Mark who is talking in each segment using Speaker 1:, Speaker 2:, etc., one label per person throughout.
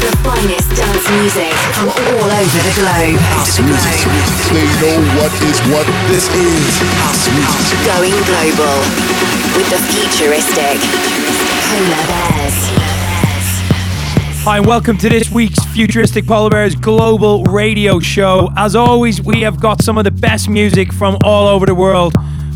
Speaker 1: the finest dance music from all over the globe.
Speaker 2: They know what is what this is. House music.
Speaker 1: Going global with the futuristic Polar Bears.
Speaker 3: Hi, and welcome to this week's Futuristic Polar Bears Global Radio Show. As always, we have got some of the best music from all over the world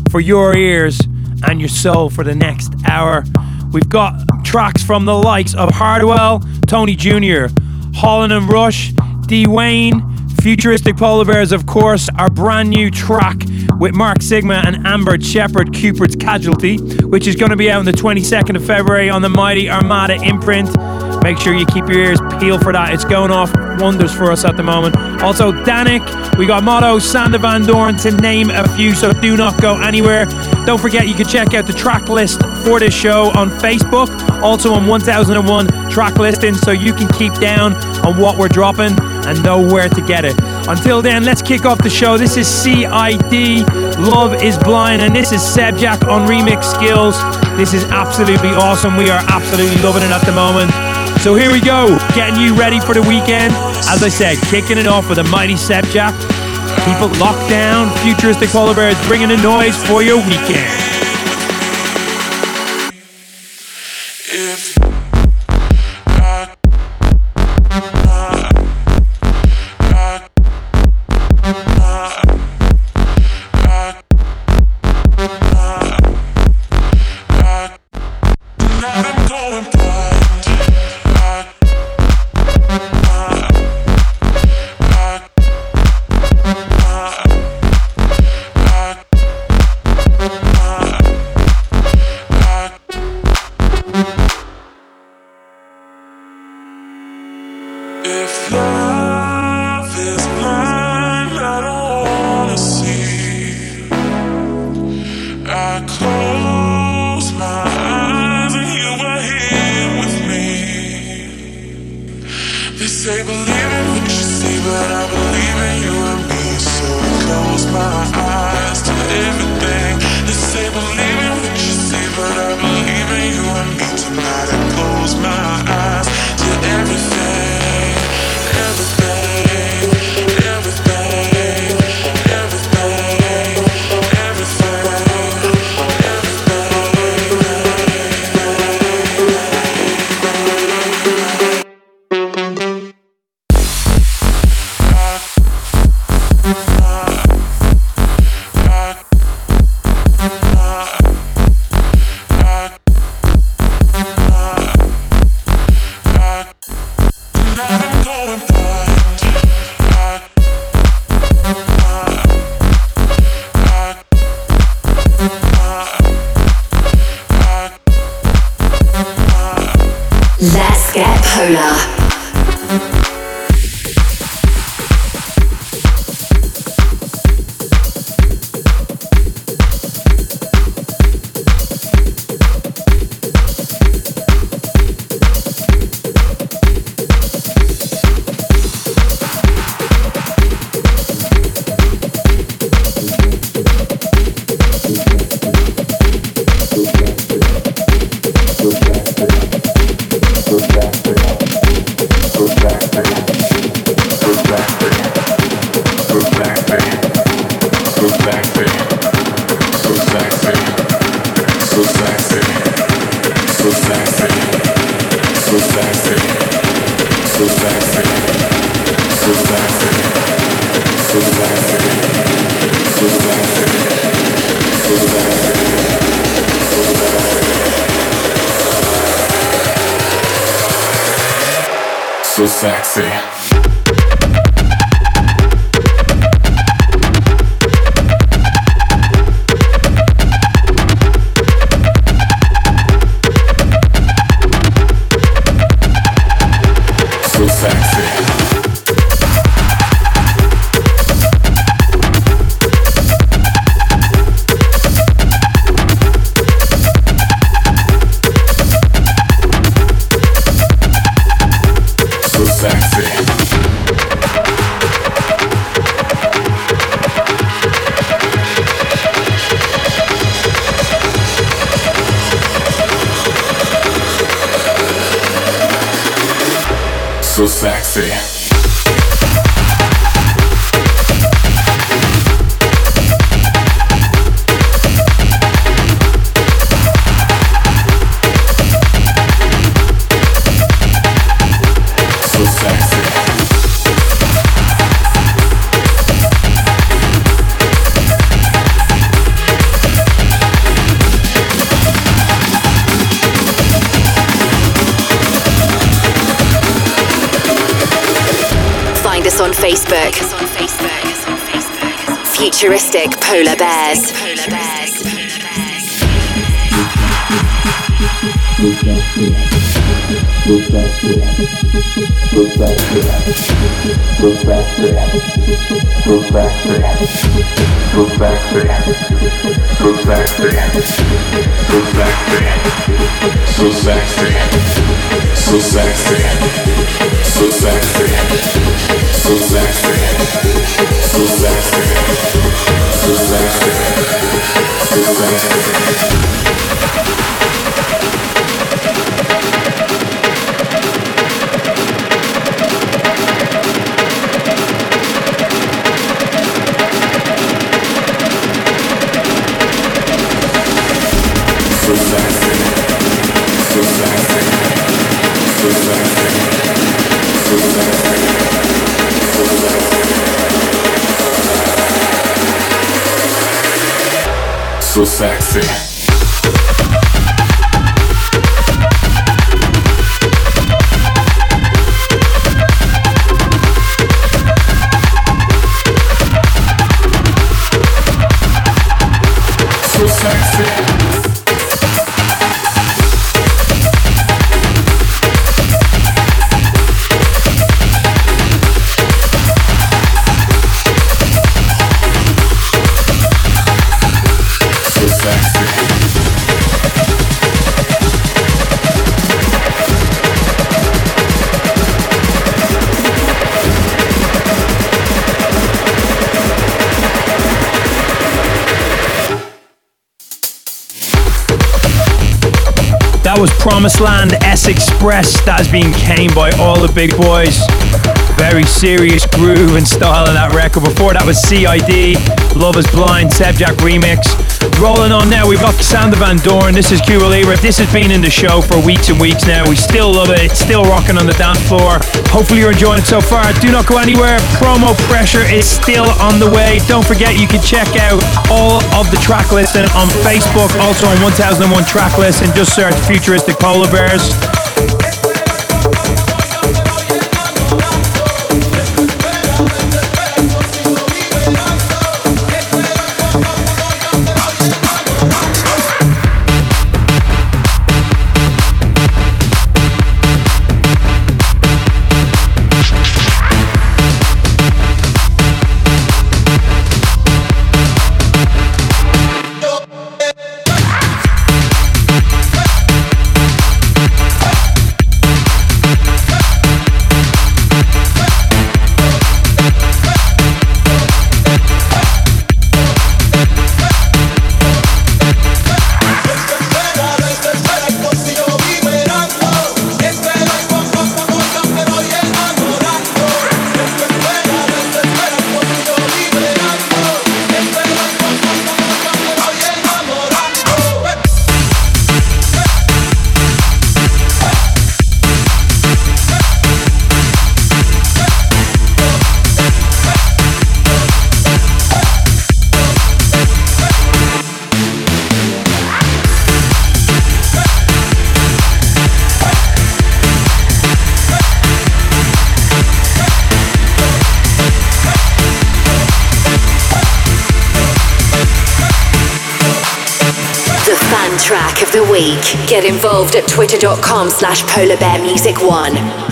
Speaker 3: for your ears and your soul for the next hour. We've got tracks from the likes of Hardwell, Tony Jr., Holland and Rush, D. Wayne, Futuristic Polar Bears, of course, our brand new track with Mark Sixma and Amba Shepard, Cupid's Casualty, which is going to be out on the 22nd of February on the Mighty Armada imprint. Make sure you keep your ears peeled for that. It's going off wonders for us at the moment. Also, Dannic, we got Moti, Sander Van Doorn, to name a few, so do not go anywhere. Don't forget, you can check out the track list for this show on Facebook, also on 1001 track listing, so you can keep down on what we're dropping and know where to get it. Until then, let's kick off the show. This is CID, Love is Blind, and this is Sebjak on remix skills. This is absolutely awesome. We are absolutely loving it at the moment. So here we go, getting you ready for the weekend. As I said, kicking it off with a mighty Sebjak. Keep it locked down. Futuristic Polar Bears bringing the noise for your weekend.
Speaker 1: Let's get Polar. Facebook. Futuristic Polar Bears.
Speaker 4: So sexy, so sexy, so sexy. So sexy, so sexy,
Speaker 3: Promised Land S Express. That has been came by all the big boys. Very serious groove and style of that record. Before that was CID, Love is Blind, Sebjak remix. Rolling on now, we've got Sander Van Doorn. This is Cuba Libre. This has been in the show for weeks and weeks now. We still love it. It's still rocking on the dance floor. Hopefully you're enjoying it so far. Do not go anywhere. Promo pressure is still on the way. Don't forget you can check out all of the track listing on Facebook, also on 1001 track list, and just search Futuristic Polar Bears.
Speaker 1: Get involved at twitter.com slash polarbearmusic1.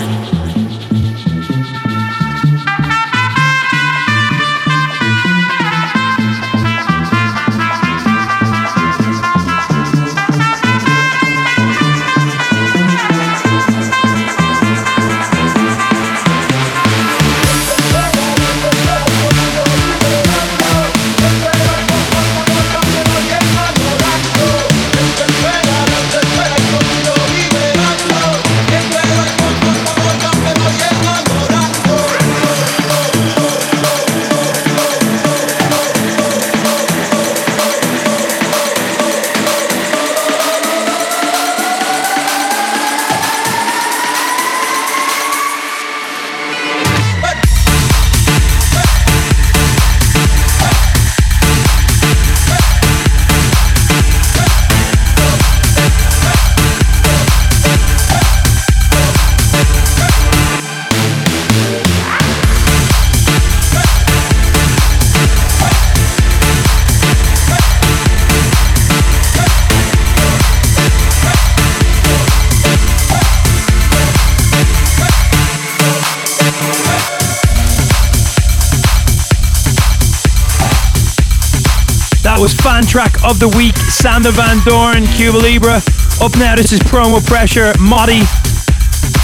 Speaker 3: Track of the week, Sander Van Doorn, Cuba Libre. Up now, this is Promo Pressure, Moti,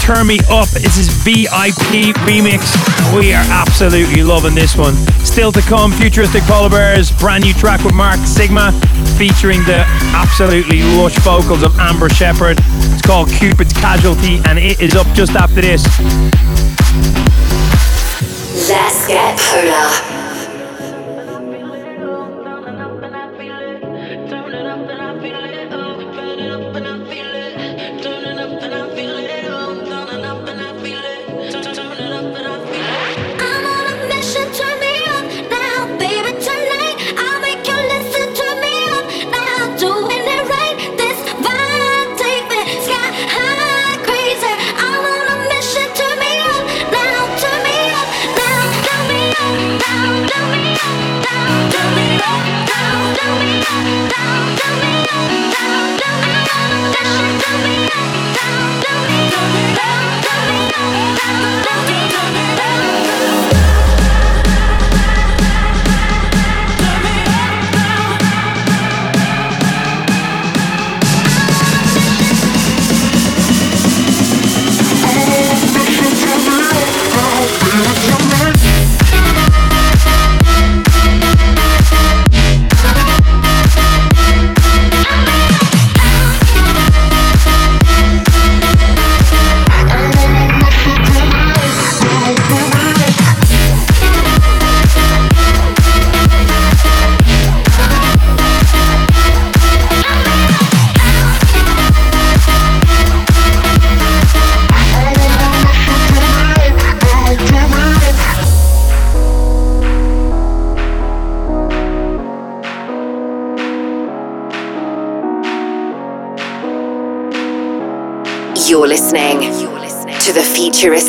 Speaker 3: Turn Me Up. This is VIP remix. We are absolutely loving this one. Still to come, Futuristic Polar Bears, brand new track with Mark Sixma, featuring the absolutely lush vocals of Amba Shepard. It's called Cupid's Casualty, and it is up just after this.
Speaker 5: Let's get polar.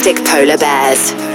Speaker 5: Polar bears.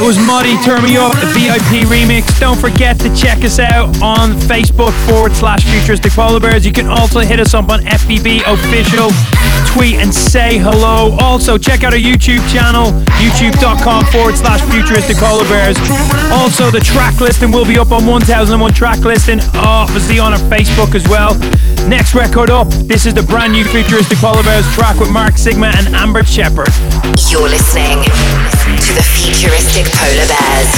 Speaker 3: Was Moti, Turn Me Up, the VIP remix. Don't forget to check us out on Facebook forward slash Futuristic Polar Bears. You can also hit us up on FPB Official. Tweet and say hello. Also, check out our YouTube channel, youtube.com forward slash Futuristic Polar Bears. Also, the track listing will be up on 1001 track listing, obviously on our Facebook as well. Next record up, this is the brand new Futuristic Polar Bears track with Mark Sixma and Amba Shepard.
Speaker 5: You're listening to the Futuristic Polar Bears.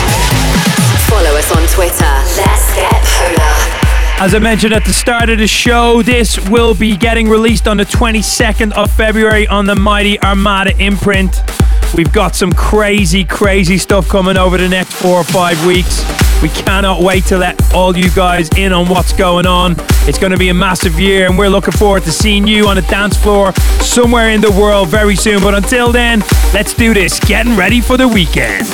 Speaker 5: Follow us on Twitter. Let's get polar.
Speaker 3: As I mentioned at the start of the show, this will be getting released on the 22nd of February on the Mighty Armada imprint. We've got some crazy, crazy stuff coming over the next four or five weeks. We cannot wait to let all you guys in on what's going on. It's going to be a massive year, and we're looking forward to seeing you on the dance floor somewhere in the world very soon. But until then, let's do this. Getting ready for the weekend.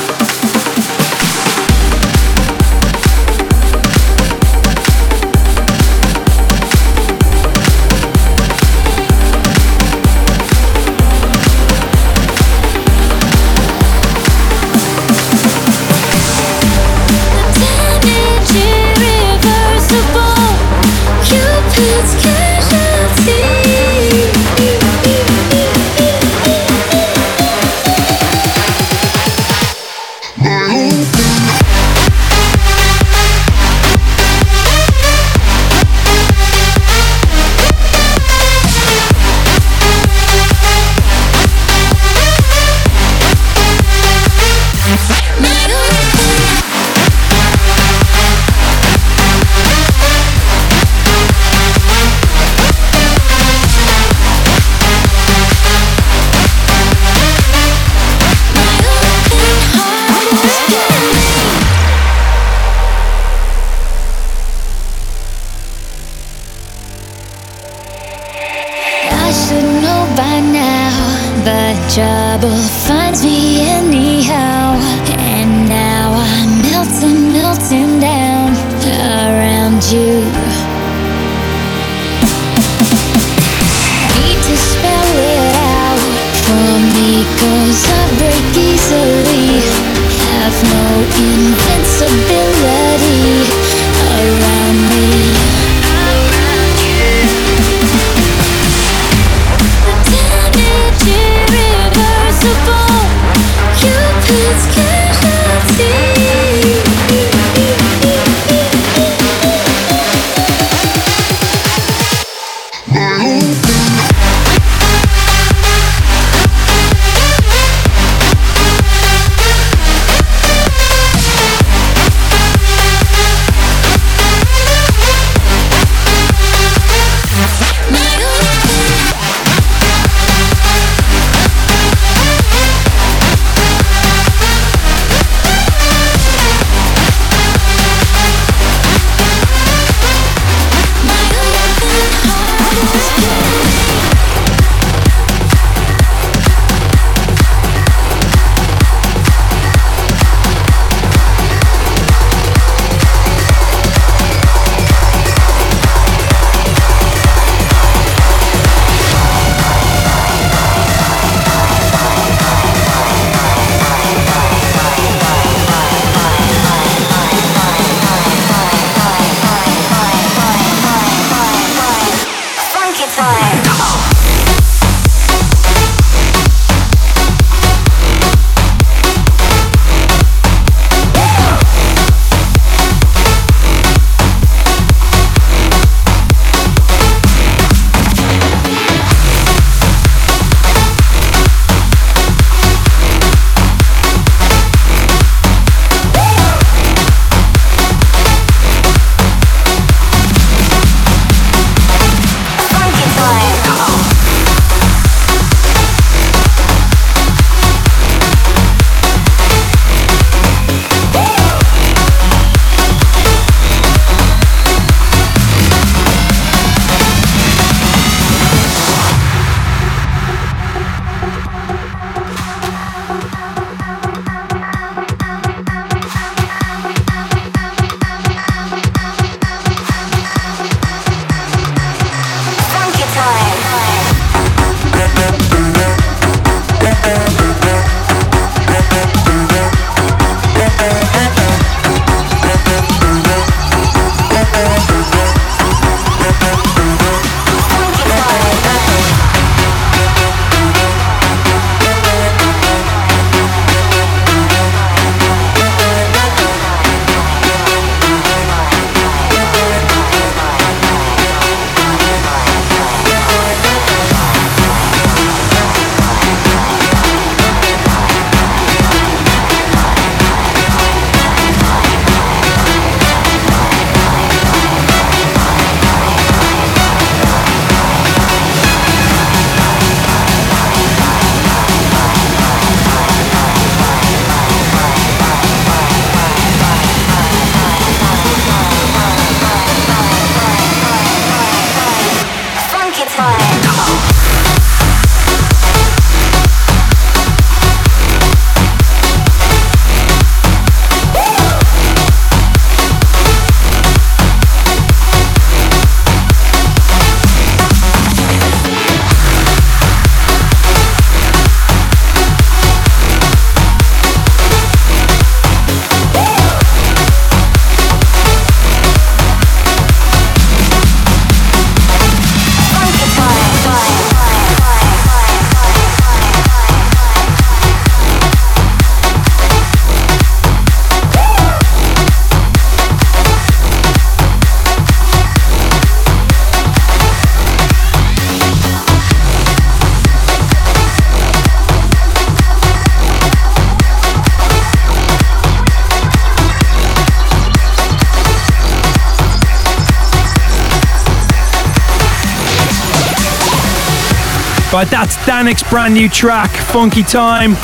Speaker 3: Right, that's Dannic's brand new track, Funky Time.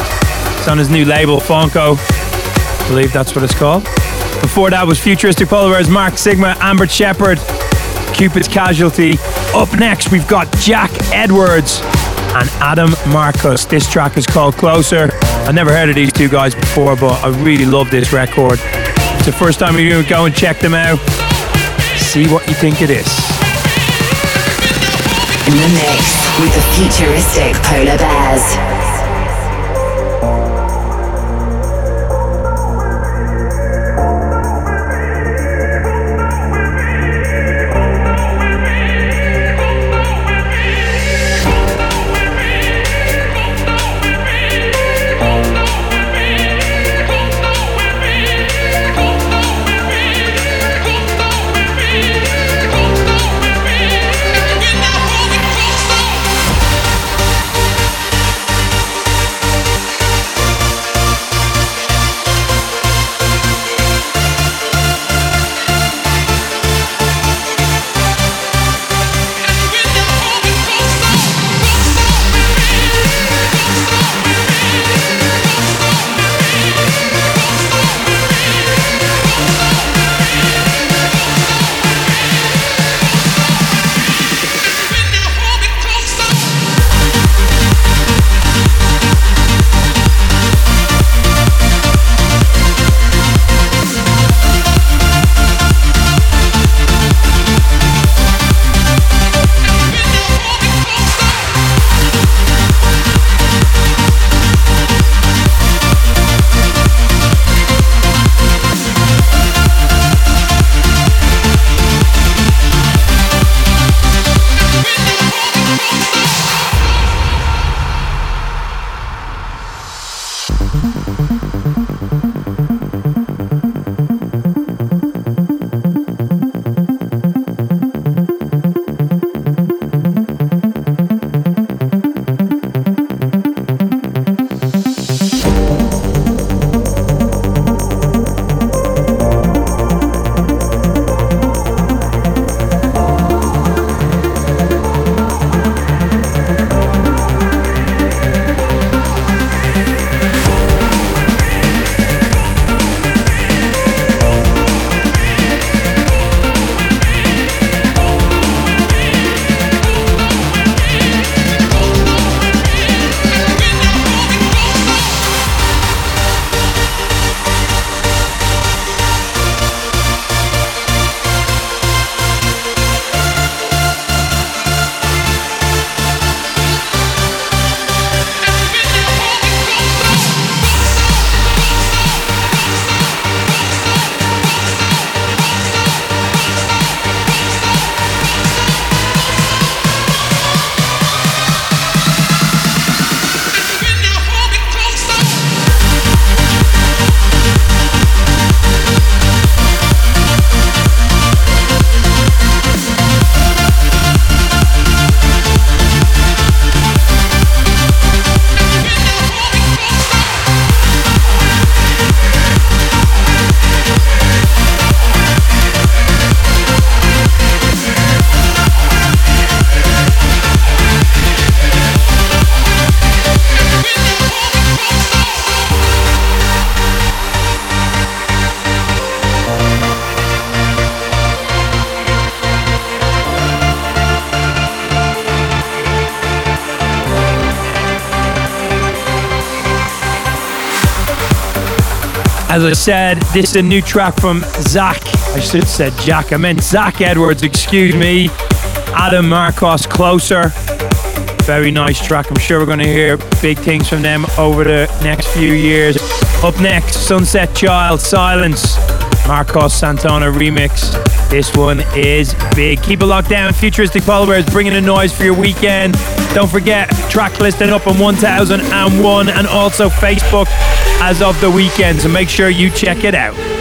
Speaker 3: It's on his new label, Funko. I believe that's what it's called. Before that was Futuristic Followers, Mark Sixma, Amba Shepard, Cupid's Casualty. Up next, we've got Jack Edwards and Adam Marcos. This track is called Closer. I never heard of these two guys before, but I really love this record. It's the first time to go and check them out. See what you think it is.
Speaker 1: In the mix with the futuristic polar bears.
Speaker 3: As I said, this is a new track from Zack. I should have said Jack. I meant Zack Edwards, excuse me. Adam Marcos, Closer. Very nice track. I'm sure we're going to hear big things from them over the next few years. Up next, Sunset Child, Silence. Marcos Santoro remix. This one is big. Keep it locked down. Futuristic Polar Bears bringing the noise for your weekend. Don't forget, track listing up on 1001 and also Facebook as of the weekend. So make sure you check it out.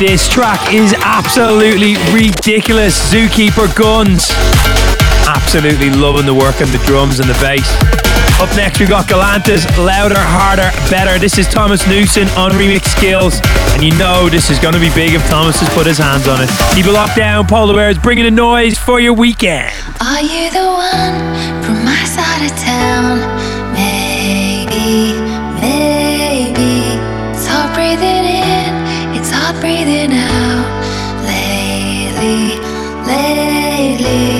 Speaker 3: This track is absolutely ridiculous. Zookeper Gunz. Absolutely loving the work on the drums and the bass. Up next, we got Galantis, Louder, Harder, Better. This is Thomas Newson on Remix Skills. And you know this is going to be big if Thomas has put his hands on it. Keep it locked down, Polar Bears, bringing the noise for your weekend.
Speaker 5: Are you the one from my side of town? Maybe, maybe. Hard breathing breathing out. Lately, lately.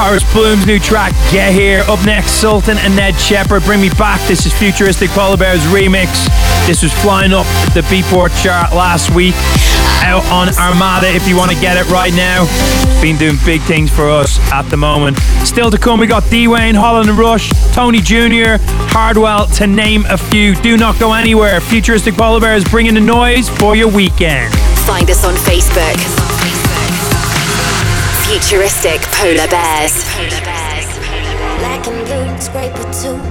Speaker 3: Paris Blohm's new track, Get Here. Up next, Sultan and Ned Shepard, Bring Me Back. This is Futuristic Polar Bears remix. This was flying up the Beatport chart last week. Out on Armada if you want to get it right now. It's been doing big things for us at the moment. Still to come, we got D-Wayne, Holland and Rush, Tony Jr., Hardwell, to name a few. Do not go anywhere. Futuristic Polar Bears bringing the noise for your weekend.
Speaker 6: Find us on Facebook futuristic polar bears.
Speaker 5: Black and blue,
Speaker 6: scraper too.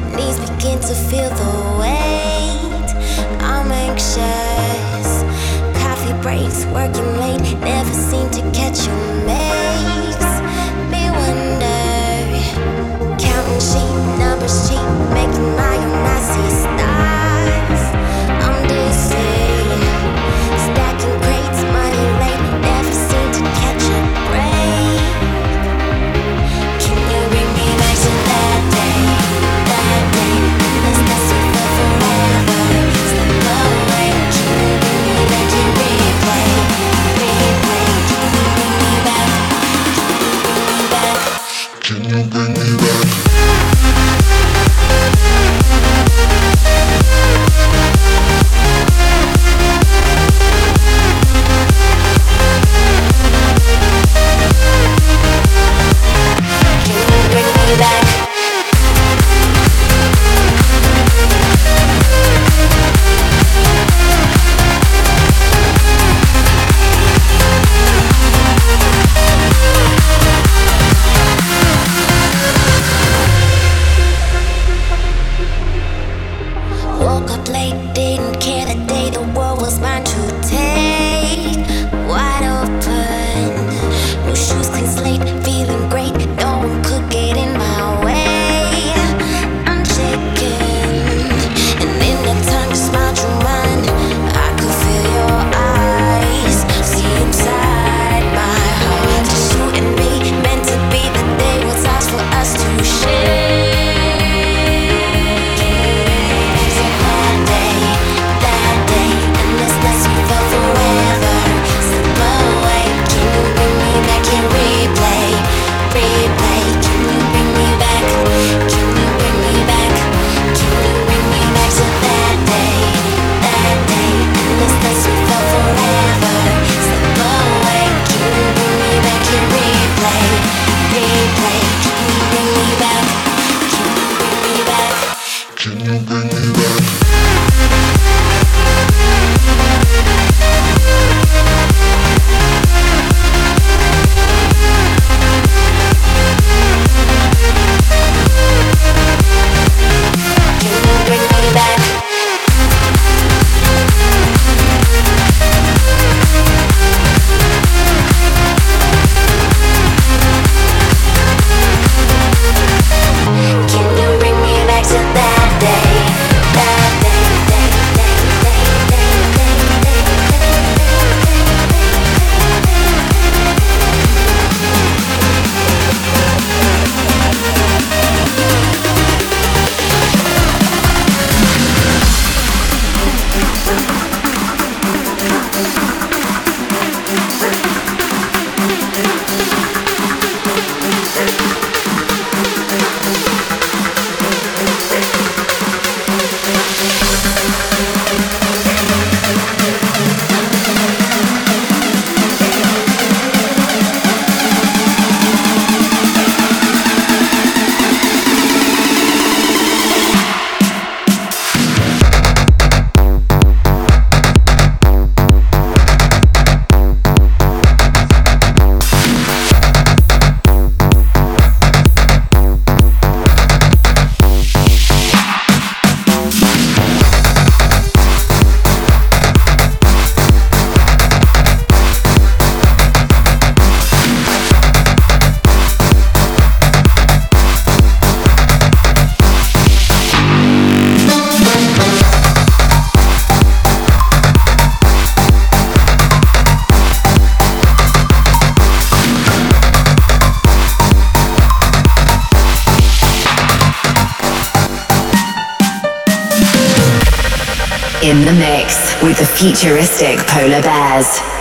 Speaker 6: with the futuristic polar bears.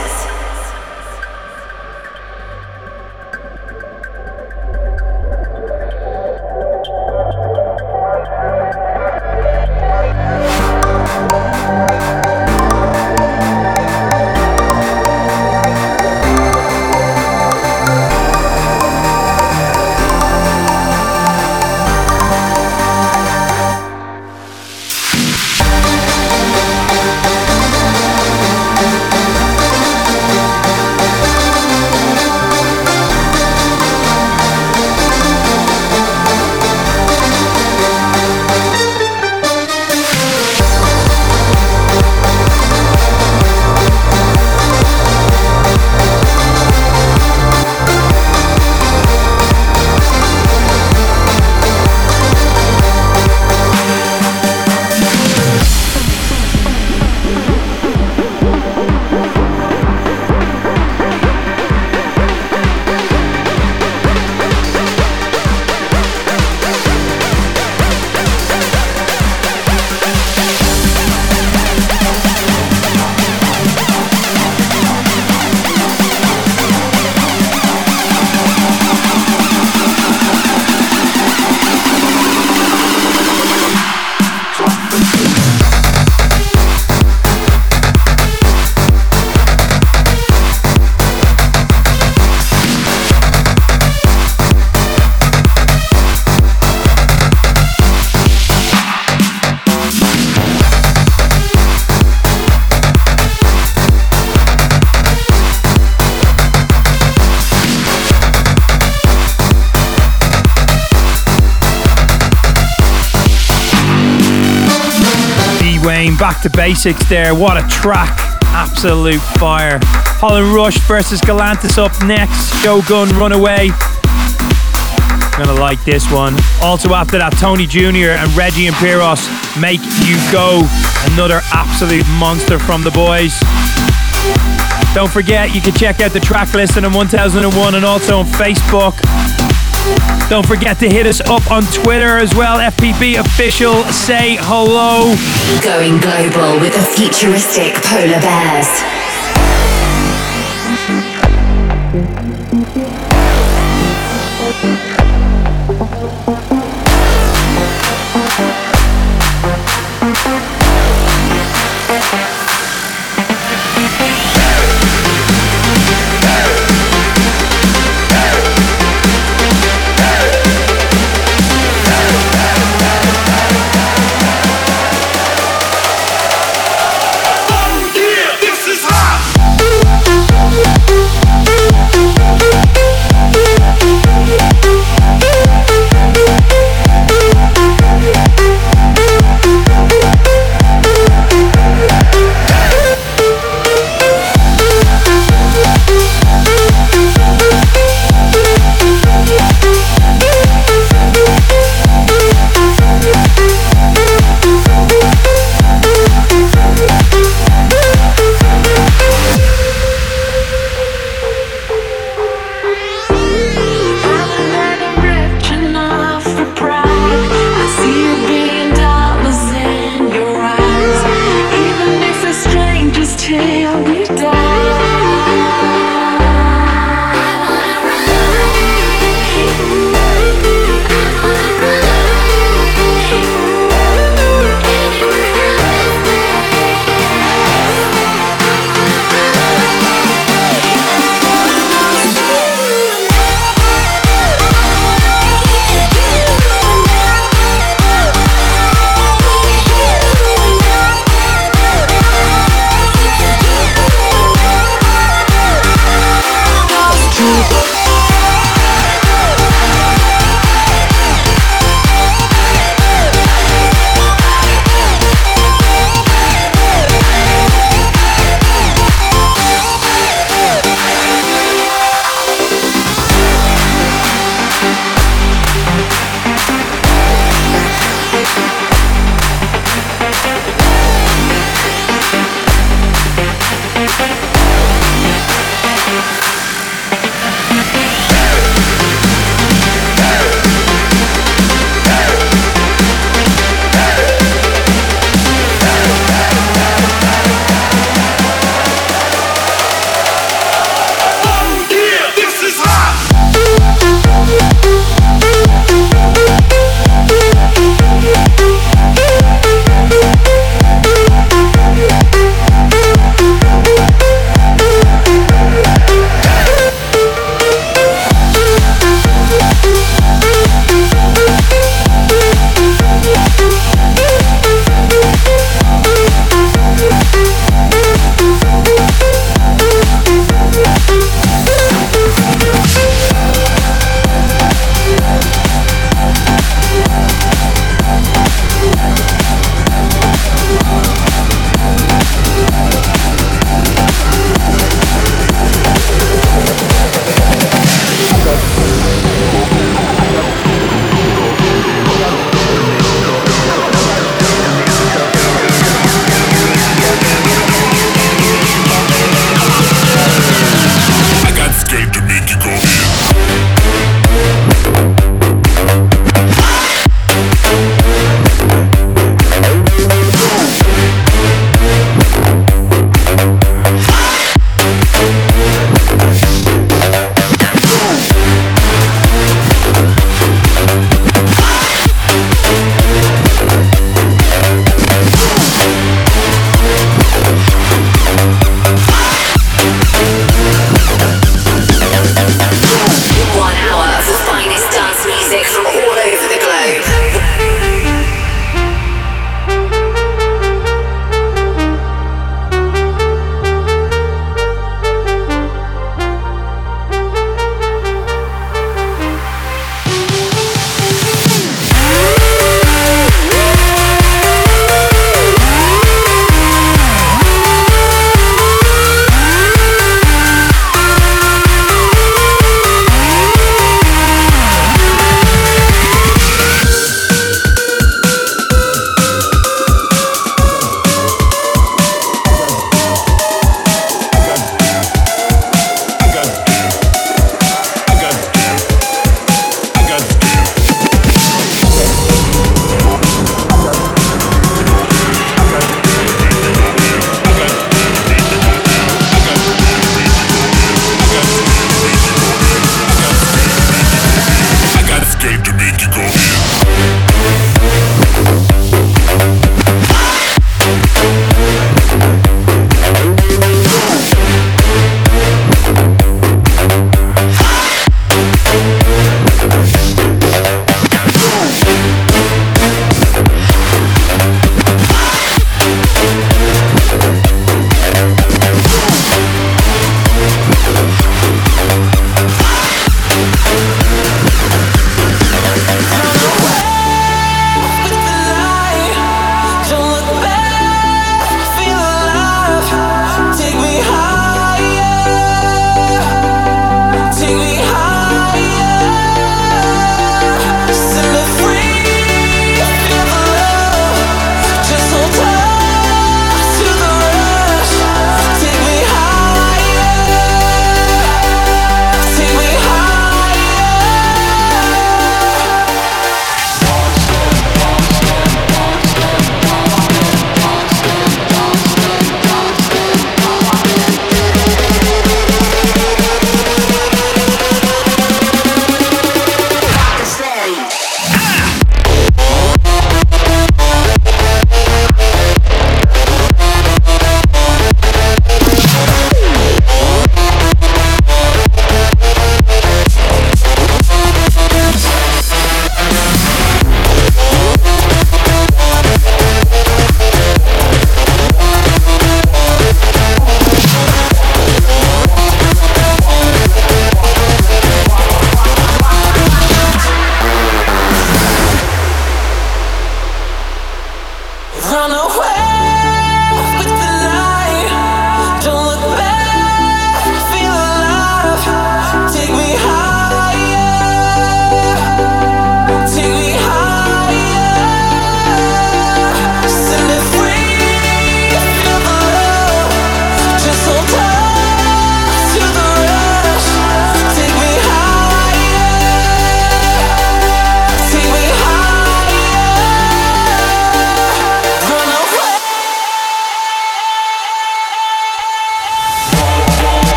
Speaker 3: Back to basics there. What a track. Absolute fire. Holl & Rush versus Galantis up next. Shogun Runaway. Gonna like this one. Also after that, Tony Jr. and Riggi and Piros Make You Go. Another absolute monster from the boys. Don't forget, you can check out the track listing on 1001 and also on Facebook. Don't forget to hit us up on Twitter as well. FPB official. Say hello.
Speaker 1: Going global with the futuristic polar bears.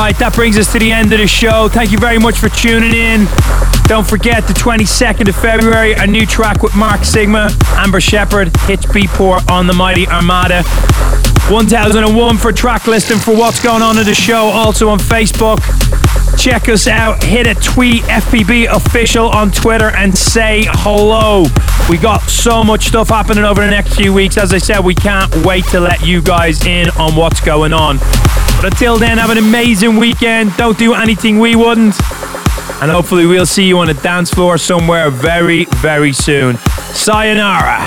Speaker 3: Right, that brings us to the end of the show. Thank you very much for tuning in. Don't forget the 22nd of February, a new track with Mark Sixma, Amba Shepard, Hitch Beatport on the Mighty Armada. 1001 for track listing for what's going on in the show, also on Facebook. Check us out, hit a tweet FPB official on Twitter and say hello. We got so much stuff happening over the next few weeks. As I said, we can't wait to let you guys in on what's going on. But until then, have an amazing weekend. Don't do anything we wouldn't. And hopefully, we'll see you on a dance floor somewhere very, very soon. Sayonara.